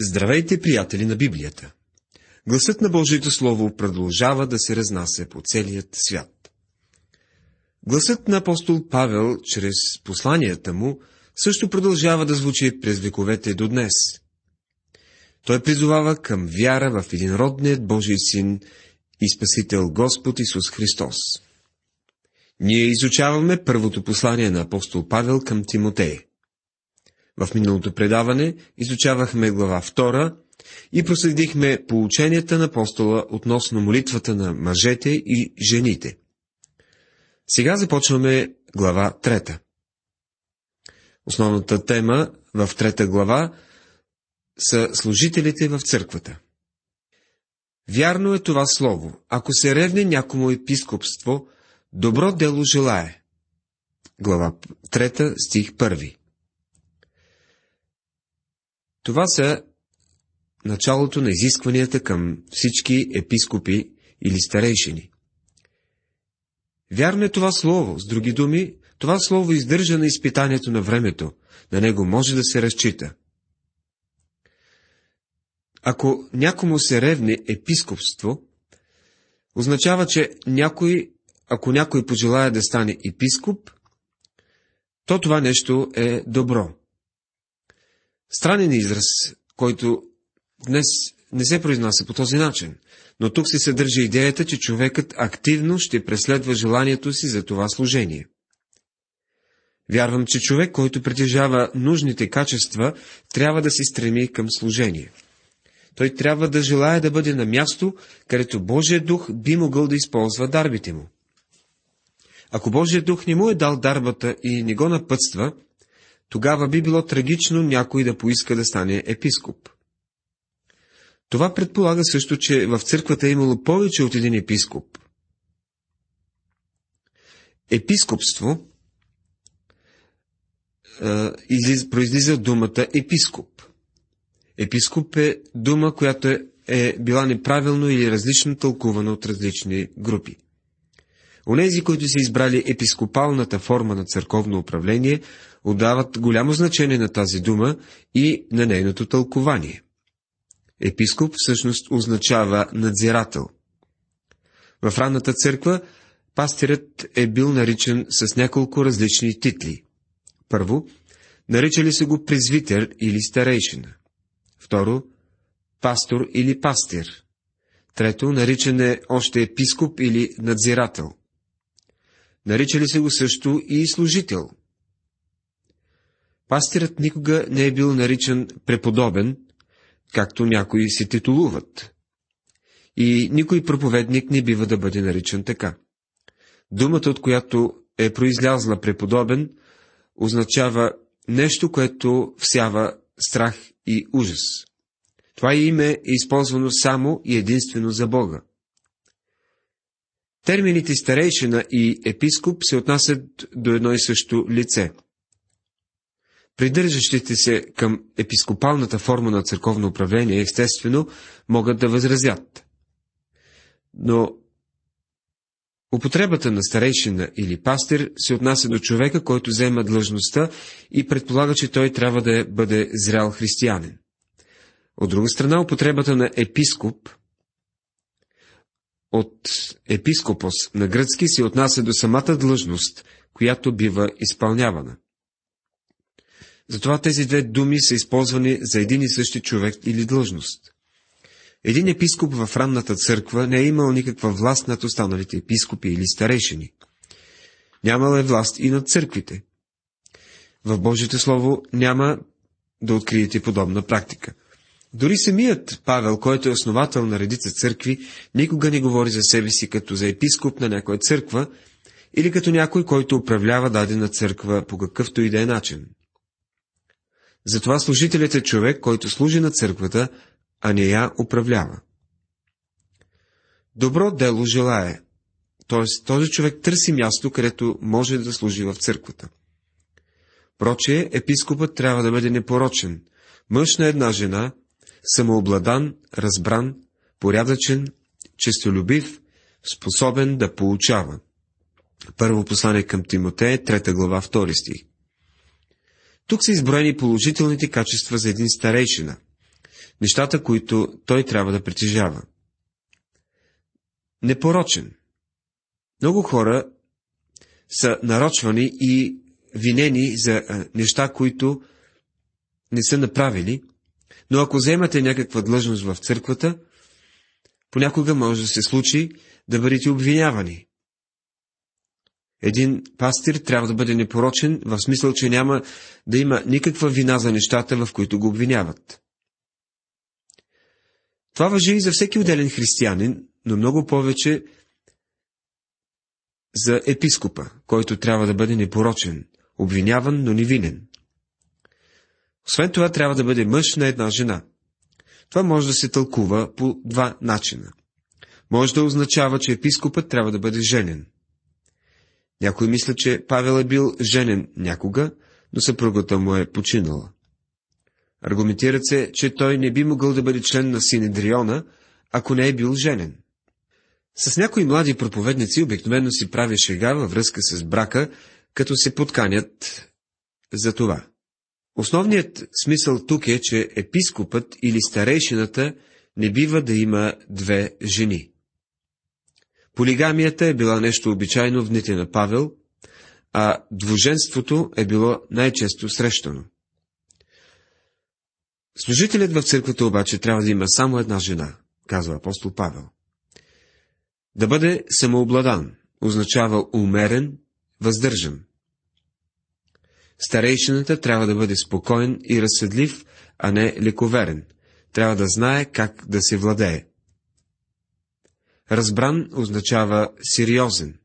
Здравейте, приятели на Библията! Гласът на Божието Слово продължава да се разнася по целият свят. Гласът на апостол Павел, чрез посланията му, също продължава да звучи през вековете до днес. Той призовава към вяра в единродният Божий син и Спасител Господ Исус Христос. Ние изучаваме първото послание на апостол Павел към Тимотей. В миналото предаване изучавахме глава 2 и проследихме поученията на апостола относно молитвата на мъжете и жените. Сега започваме глава 3. Основната тема в трета глава са служителите в църквата. Вярно е това слово. Ако се ревне някому епископство, добро дело желае. Глава 3, стих 1. Това са началото на изискванията към всички епископи или старейшини. Вярно е това слово, с други думи, това слово издържа на изпитанието на времето, на него може да се разчита. Ако някому се ревне епископство, означава, че някой, ако някой пожелая да стане епископ, то това нещо е добро. Странен израз, който днес не се произнася по този начин, но тук се съдържа идеята, че човекът активно ще преследва желанието си за това служение. Вярвам, че човек, който притежава нужните качества, трябва да се стреми към служение. Той трябва да желая да бъде на място, където Божия дух би могъл да използва дарбите му. Ако Божия дух не му е дал дарбата и не го напътства, тогава би било трагично някой да поиска да стане епископ. Това предполага също, че в църквата е имало повече от един епископ. Епископство е, произлиза думата епископ. Епископ е дума, която е, е била неправилно или различно тълкувана от различни групи. Онези, които са избрали епископалната форма на църковно управление, отдават голямо значение на тази дума и на нейното тълкование. Епископ всъщност означава надзирател. В ранната църква пастирът е бил наричан с няколко различни титли. Първо, наричали се го презвитер или старейшина. Второ, пастор или пастир. Трето, наричан е още епископ или надзирател. Наричали се го също и служител. Пастирът никога не е бил наричан преподобен, както някои се титулуват. И никой проповедник не бива да бъде наричан така. Думата, от която е произлязла преподобен, означава нещо, което всява страх и ужас. Това име е използвано само и единствено за Бога. Термините старейшина и епископ се отнасят до едно и също лице. Придържащите се към епископалната форма на църковно управление, естествено, могат да възразят. Но употребата на старейшина или пастир се отнася до човека, който взема длъжността и предполага, че той трябва да бъде зрял християнин. От друга страна, употребата на епископ от епископос на гръцки се отнася до самата длъжност, която бива изпълнявана. Затова тези две думи са използвани за един и същи човек или длъжност. Един епископ в ранната църква не е имал никаква власт над останалите епископи или старейшини. Нямал е власт и над църквите. В Божието Слово няма да откриете подобна практика – дори самият Павел, който е основател на редица църкви, никога не говори за себе си като за епископ на някоя църква или като някой, който управлява дадена църква по какъвто и да е начин. Затова служителят е човек, който служи на църквата, а не я управлява. Добро дело желае, т.е. този човек търси място, където може да служи в църквата. Прочее, епископът трябва да бъде непорочен, мъж на една жена, самообладан, разбран, порядъчен, честолюбив, способен да получава. Първо послание към Тимотея, трета глава, втори стих. Тук са изброени положителните качества за един старейшина. нещата, които той трябва да притежава. Непорочен. Много хора са нарочвани и винени за неща, които не са направили, но ако вземате някаква длъжност в църквата, понякога може да се случи да бъдете обвинявани. Един пастир трябва да бъде непорочен, в смисъл, че няма да има никаква вина за нещата, в които го обвиняват. Това въжи и за всеки отделен християнин, но много повече за епископа, който трябва да бъде непорочен, обвиняван, но невинен. Освен това, трябва да бъде мъж на една жена. Това може да се тълкува по два начина. Може да означава, че епископът трябва да бъде женен. Някой мисля, че Павел е бил женен някога, но съпругата му е починала. Аргументират се, че той не би могъл да бъде член на Синедриона, ако не е бил женен. С някои млади проповедници обикновено си прави шега във връзка с брака, като се подканят за това. Основният смисъл тук е, че епископът или старейшината не бива да има две жени. Полигамията е била нещо обичайно в дните на Павел, а двуженството е било най-често срещано. Служителят в църквата обаче трябва да има само една жена, казва апостол Павел. Да бъде самообладан означава умерен, въздържан. Старейшината трябва да бъде спокоен и разсъдлив, а не лековерен. Трябва да знае как да се владее. Разбран означава сериозен.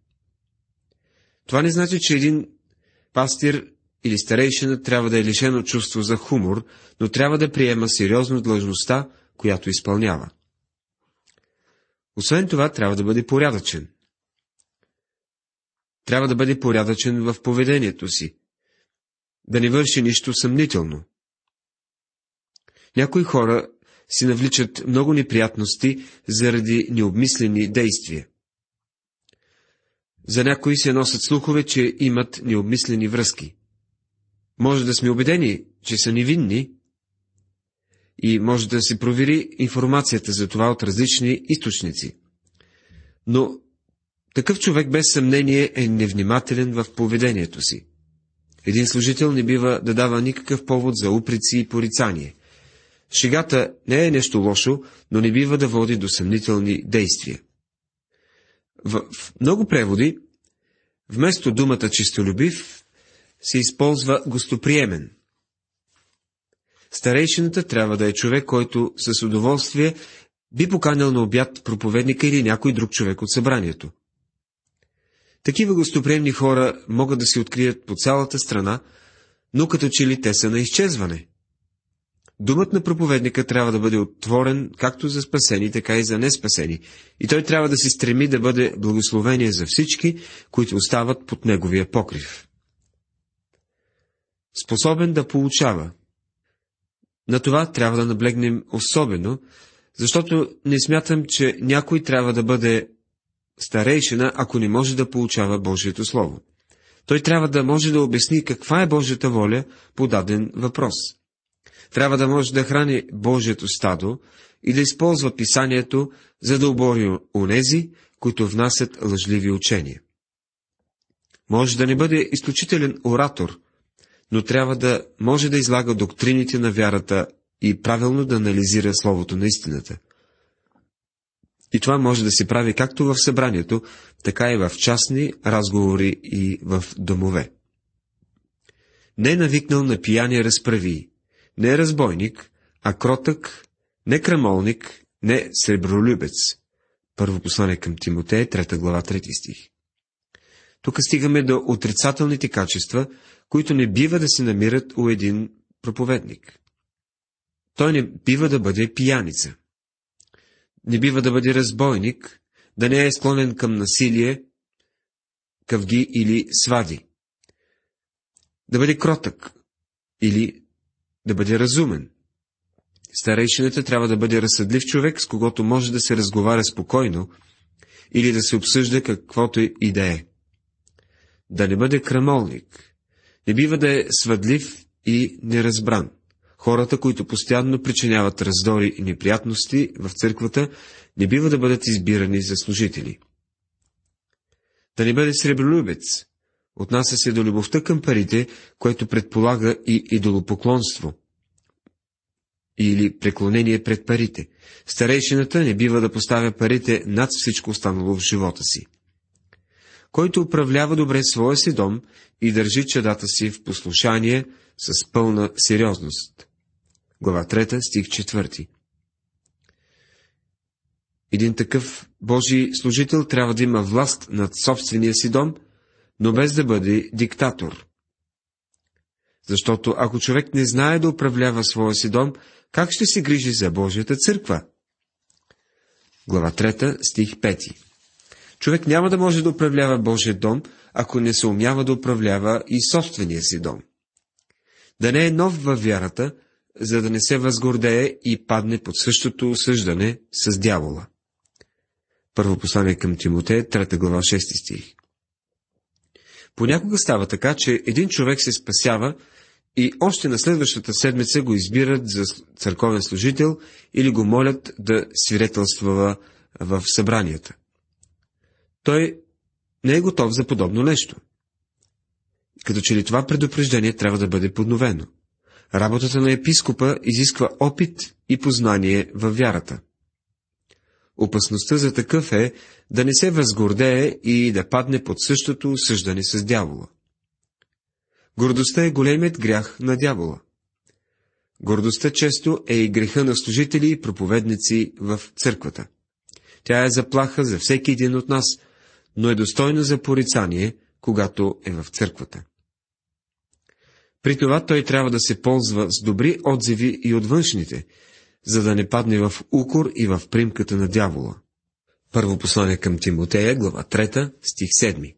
Това не значи, че един пастир или старейшина трябва да е лишен от чувство за хумор, но трябва да приема сериозно длъжността, която изпълнява. Освен това, трябва да бъде порядъчен. Трябва да бъде порядъчен в поведението си, да не върши нищо съмнително. Някои хора си навличат много неприятности заради необмислени действия. За някои се носят слухове, че имат необмислени връзки. Може да сме убедени, че са невинни, и може да се провери информацията за това от различни източници. Но такъв човек без съмнение е невнимателен в поведението си. Един служител не бива да дава никакъв повод за упреци и порицание. Шегата не е нещо лошо, но не бива да води до съмнителни действия. В, в много преводи, вместо думата чистолюбив, се използва гостоприемен. Старейшината трябва да е човек, който с удоволствие би поканял на обяд проповедника или някой друг човек от събранието. Такива гостоприемни хора могат да се открият по цялата страна, но като че ли те са на изчезване. Думът на проповедника трябва да бъде отворен както за спасени, така и за неспасени, и той трябва да се стреми да бъде благословение за всички, които остават под неговия покрив. Способен да получава. На това трябва да наблегнем особено, защото не смятам, че някой трябва да бъде старейшина, ако не може да получава Божието Слово. Той трябва да може да обясни каква е Божията воля по даден въпрос. Трябва да може да храни Божието стадо и да използва писанието, за да обори онези, които внасят лъжливи учения. Може да не бъде изключителен оратор, но трябва да може да излага доктрините на вярата и правилно да анализира Словото на истината – и това може да се прави както в събранието, така и в частни разговори и в домове. Не е навикнал на пияни разправи, не е разбойник, а кротък, не крамолник, не сребролюбец. Първо послание към Тимотея, 3 глава, 3 стих. Тук стигаме до отрицателните качества, които не бива да се намират у един проповедник. Той не бива да бъде пияница не бива да бъде разбойник, да не е склонен към насилие, къвги или свади. Да бъде кротък или да бъде разумен. Старейшината трябва да бъде разсъдлив човек, с когото може да се разговаря спокойно или да се обсъжда каквото и да е. Да не бъде крамолник. Не бива да е свъдлив и неразбран. Хората, които постоянно причиняват раздори и неприятности в църквата, не бива да бъдат избирани за служители. Да не бъде сребролюбец, отнася се до любовта към парите, което предполага и идолопоклонство или преклонение пред парите. Старейшината не бива да поставя парите над всичко останало в живота си. Който управлява добре своя си дом и държи чадата си в послушание с пълна сериозност. Глава 3, стих 4 Един такъв Божий служител трябва да има власт над собствения си дом, но без да бъде диктатор. Защото ако човек не знае да управлява своя си дом, как ще се грижи за Божията църква? Глава 3, стих 5 Човек няма да може да управлява Божия дом, ако не се умява да управлява и собствения си дом. Да не е нов във вярата, за да не се възгордее и падне под същото осъждане с дявола. Първо послание към Тимотея, 3 глава, 6 стих. Понякога става така, че един човек се спасява и още на следващата седмица го избират за църковен служител или го молят да свидетелства в събранията. Той не е готов за подобно нещо. Като че ли това предупреждение трябва да бъде подновено. Работата на епископа изисква опит и познание във вярата. Опасността за такъв е да не се възгордее и да падне под същото осъждане с дявола. Гордостта е големият грях на дявола. Гордостта често е и греха на служители и проповедници в църквата. Тя е заплаха за всеки един от нас, но е достойна за порицание, когато е в църквата. При това той трябва да се ползва с добри отзиви и от външните, за да не падне в укор и в примката на дявола. Първо послание към Тимотея, глава 3, стих 7.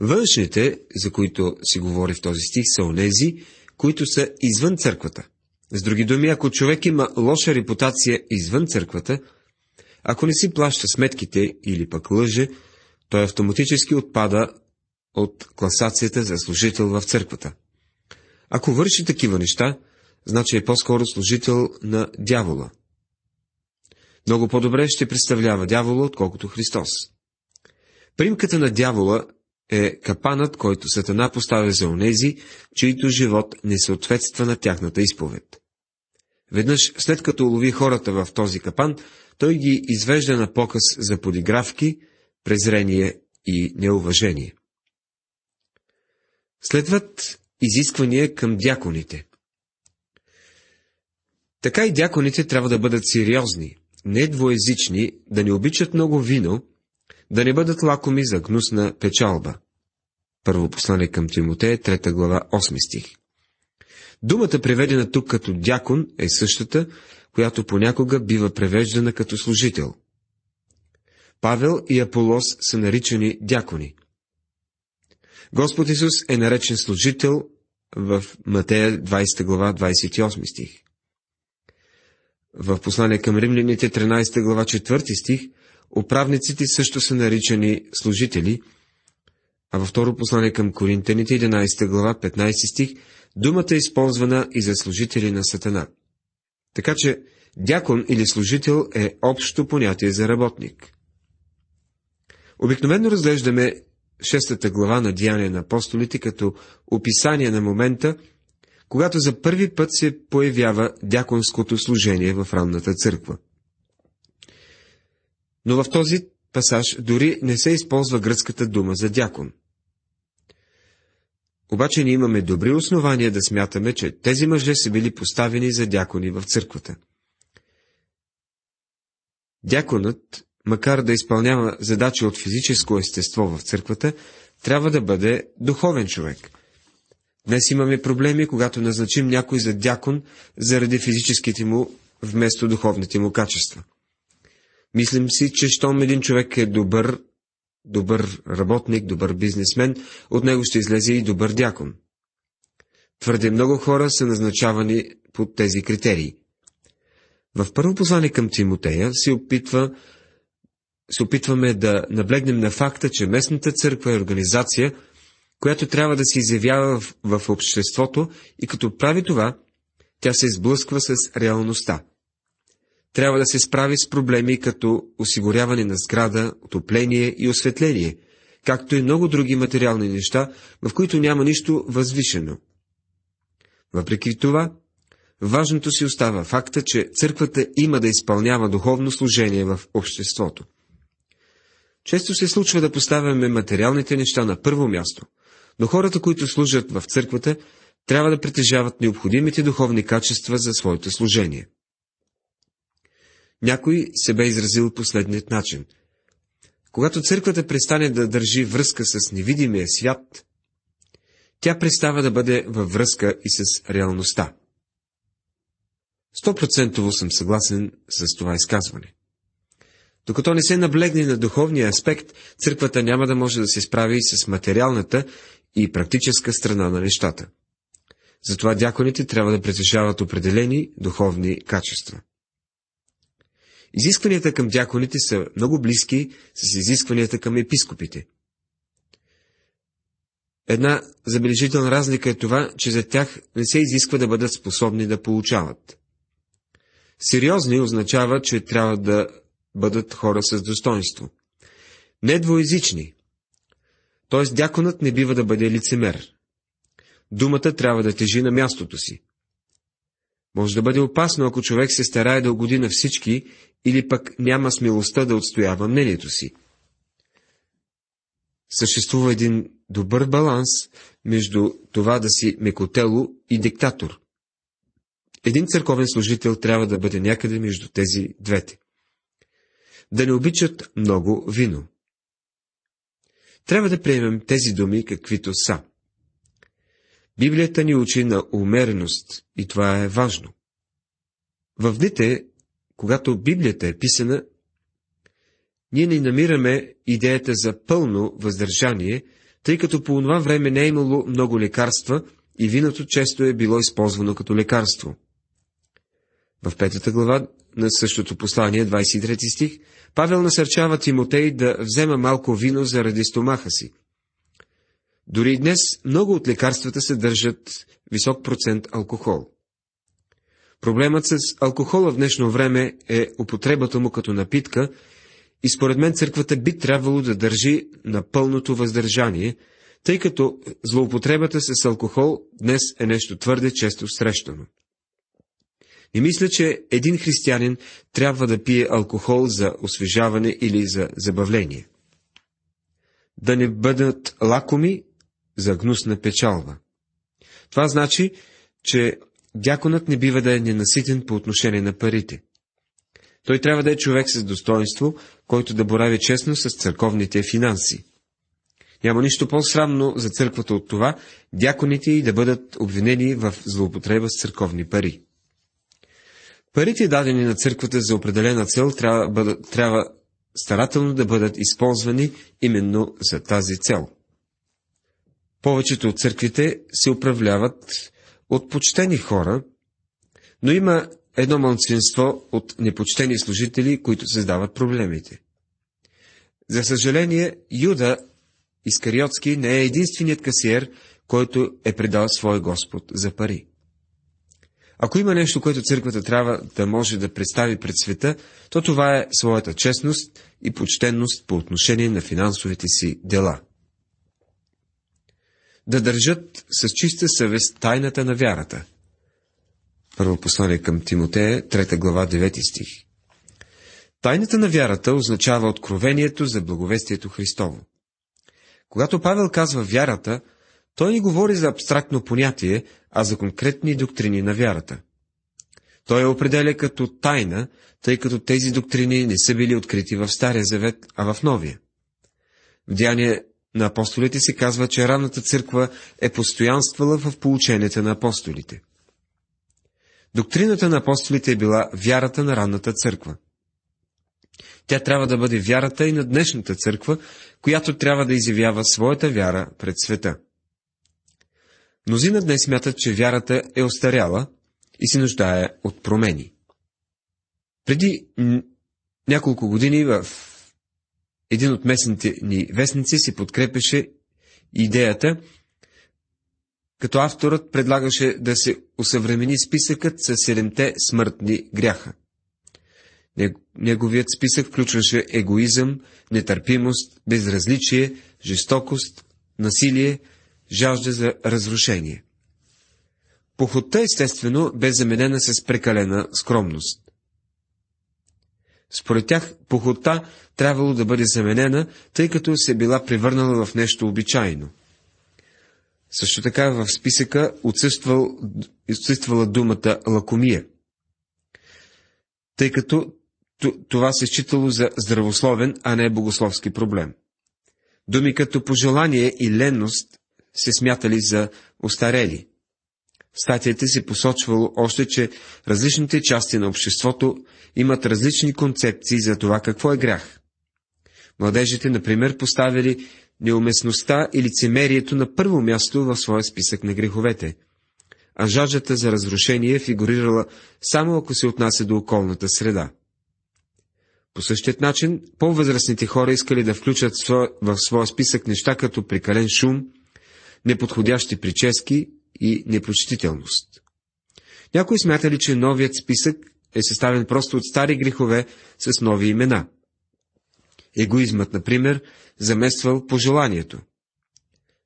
Външните, за които си говори в този стих, са онези, които са извън църквата. С други думи, ако човек има лоша репутация извън църквата, ако не си плаща сметките или пък лъже, той автоматически отпада от класацията за служител в църквата. Ако върши такива неща, значи е по-скоро служител на дявола. Много по-добре ще представлява дявола, отколкото Христос. Примката на дявола е капанът, който Сатана поставя за онези, чието живот не съответства на тяхната изповед. Веднъж, след като улови хората в този капан, той ги извежда на показ за подигравки, презрение и неуважение. Следват изисквания към дяконите. Така и дяконите трябва да бъдат сериозни, не двоезични, да не обичат много вино, да не бъдат лакоми за гнусна печалба. Първо послание към Тимотея, 3 глава, 8 стих. Думата, преведена тук като дякон, е същата, която понякога бива превеждана като служител. Павел и Аполос са наричани дякони. Господ Исус е наречен служител в Матея 20 глава 28 стих. В послание към римляните 13 глава 4 стих управниците също са наричани служители, а във второ послание към Коринтените 11 глава 15 стих думата е използвана и за служители на Сатана. Така че дякон или служител е общо понятие за работник. Обикновено разглеждаме шестата глава на Деяния на апостолите като описание на момента, когато за първи път се появява дяконското служение в ранната църква. Но в този пасаж дори не се използва гръцката дума за дякон. Обаче ние имаме добри основания да смятаме, че тези мъже са били поставени за дякони в църквата. Дяконът макар да изпълнява задачи от физическо естество в църквата, трябва да бъде духовен човек. Днес имаме проблеми, когато назначим някой за дякон заради физическите му вместо духовните му качества. Мислим си, че щом един човек е добър, добър работник, добър бизнесмен, от него ще излезе и добър дякон. Твърде много хора са назначавани под тези критерии. В първо послание към Тимотея се опитва се опитваме да наблегнем на факта, че местната църква е организация, която трябва да се изявява в, в обществото и като прави това, тя се сблъсква с реалността. Трябва да се справи с проблеми като осигуряване на сграда, отопление и осветление, както и много други материални неща, в които няма нищо възвишено. Въпреки това, важното си остава факта, че църквата има да изпълнява духовно служение в обществото. Често се случва да поставяме материалните неща на първо място, но хората, които служат в църквата, трябва да притежават необходимите духовни качества за своето служение. Някой се бе изразил последният начин. Когато църквата престане да държи връзка с невидимия свят, тя престава да бъде във връзка и с реалността. Стопроцентово съм съгласен с това изказване. Докато не се наблегне на духовния аспект, църквата няма да може да се справи и с материалната и практическа страна на нещата. Затова дяконите трябва да притежават определени духовни качества. Изискванията към дяконите са много близки с изискванията към епископите. Една забележителна разлика е това, че за тях не се изисква да бъдат способни да получават. Сериозни означава, че трябва да бъдат хора с достоинство. Не двоязични. Т.е. дяконът не бива да бъде лицемер. Думата трябва да тежи на мястото си. Може да бъде опасно, ако човек се старае да угоди на всички или пък няма смелостта да отстоява мнението си. Съществува един добър баланс между това да си мекотело и диктатор. Един църковен служител трябва да бъде някъде между тези двете. Да не обичат много вино. Трябва да приемем тези думи каквито са. Библията ни учи на умереност и това е важно. В дните, когато Библията е писана, ние не намираме идеята за пълно въздържание, тъй като по това време не е имало много лекарства и виното често е било използвано като лекарство. В петата глава на същото послание, 23 стих, Павел насърчава Тимотей да взема малко вино заради стомаха си. Дори днес много от лекарствата съдържат висок процент алкохол. Проблемът с алкохола в днешно време е употребата му като напитка и според мен църквата би трябвало да държи на пълното въздържание, тъй като злоупотребата с алкохол днес е нещо твърде често срещано. И мисля, че един християнин трябва да пие алкохол за освежаване или за забавление. Да не бъдат лакоми за гнусна печалба. Това значи, че дяконът не бива да е ненаситен по отношение на парите. Той трябва да е човек с достоинство, който да борави честно с църковните финанси. Няма нищо по-срамно за църквата от това, дяконите и да бъдат обвинени в злоупотреба с църковни пари. Парите, дадени на църквата за определена цел, трябва, трябва старателно да бъдат използвани именно за тази цел. Повечето от църквите се управляват от почтени хора, но има едно мълцинство от непочтени служители, които създават проблемите. За съжаление, Юда Искариотски не е единственият касиер, който е предал своя Господ за пари. Ако има нещо, което църквата трябва да може да представи пред света, то това е своята честност и почтенност по отношение на финансовите си дела. Да държат с чиста съвест тайната на вярата. Първо послание към Тимотея, 3 глава, 9 стих. Тайната на вярата означава откровението за благовестието Христово. Когато Павел казва вярата, той ни говори за абстрактно понятие, а за конкретни доктрини на вярата. Той я определя като тайна, тъй като тези доктрини не са били открити в Стария Завет, а в Новия. В Деяние на апостолите се казва, че ранната църква е постоянствала в полученията на апостолите. Доктрината на апостолите е била вярата на ранната църква. Тя трябва да бъде вярата и на днешната църква, която трябва да изявява своята вяра пред света. Мнозина днес смятат, че вярата е остаряла и се нуждае от промени. Преди няколко години в един от местните ни вестници се подкрепеше идеята като авторът предлагаше да се усъвремени списъкът с седемте смъртни гряха. Неговият списък включваше егоизъм, нетърпимост, безразличие, жестокост, насилие, жажда за разрушение. Похотта, естествено, бе заменена с прекалена скромност. Според тях, похотта трябвало да бъде заменена, тъй като се била превърнала в нещо обичайно. Също така в списъка отсъствал, отсъствала думата лакомия, тъй като това се считало за здравословен, а не богословски проблем. Думи като пожелание и ленност се смятали за устарели. В статията се посочвало още, че различните части на обществото имат различни концепции за това какво е грях. Младежите, например, поставили неуместността и лицемерието на първо място в своя списък на греховете, а жажата за разрушение фигурирала само ако се отнася до околната среда. По същият начин, по-възрастните хора искали да включат в своя списък неща като прекален шум, неподходящи прически и непочтителност. Някои смятали, че новият списък е съставен просто от стари грехове с нови имена. Егоизмът, например, замествал пожеланието.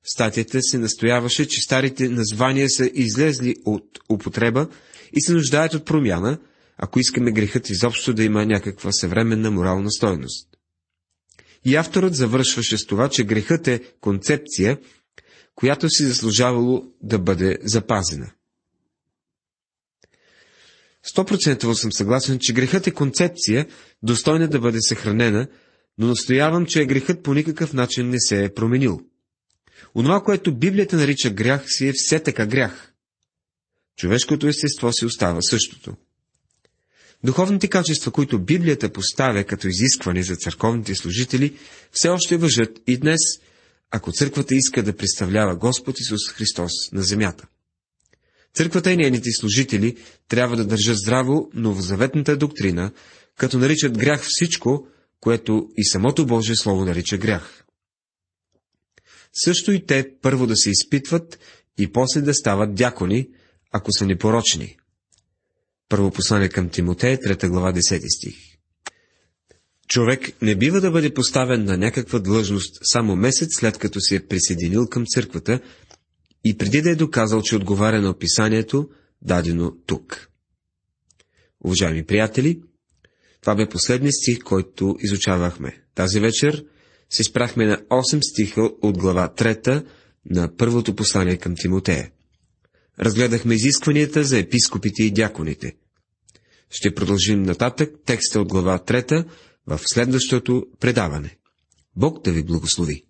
В статията се настояваше, че старите названия са излезли от употреба и се нуждаят от промяна, ако искаме грехът изобщо да има някаква съвременна морална стойност. И авторът завършваше с това, че грехът е концепция, която си заслужавало да бъде запазена. Стопроцентово съм съгласен, че грехът е концепция, достойна да бъде съхранена, но настоявам, че грехът по никакъв начин не се е променил. Онова, което Библията нарича грях, си е все така грях. Човешкото естество си остава същото. Духовните качества, които Библията поставя като изискване за църковните служители, все още въжат и днес, ако църквата иска да представлява Господ Исус Христос на земята. Църквата и нейните служители трябва да държат здраво новозаветната доктрина, като наричат грях всичко, което и самото Божие Слово нарича грях. Също и те първо да се изпитват и после да стават дякони, ако са непорочни. Първо послание към Тимотея, 3 глава, 10 стих. Човек не бива да бъде поставен на някаква длъжност само месец след като се е присъединил към църквата и преди да е доказал, че отговаря на описанието, дадено тук. Уважаеми приятели, това бе последният стих, който изучавахме. Тази вечер се спрахме на 8 стиха от глава 3 на първото послание към Тимотея. Разгледахме изискванията за епископите и дяконите. Ще продължим нататък текста от глава 3 в следващото предаване. Бог да ви благослови!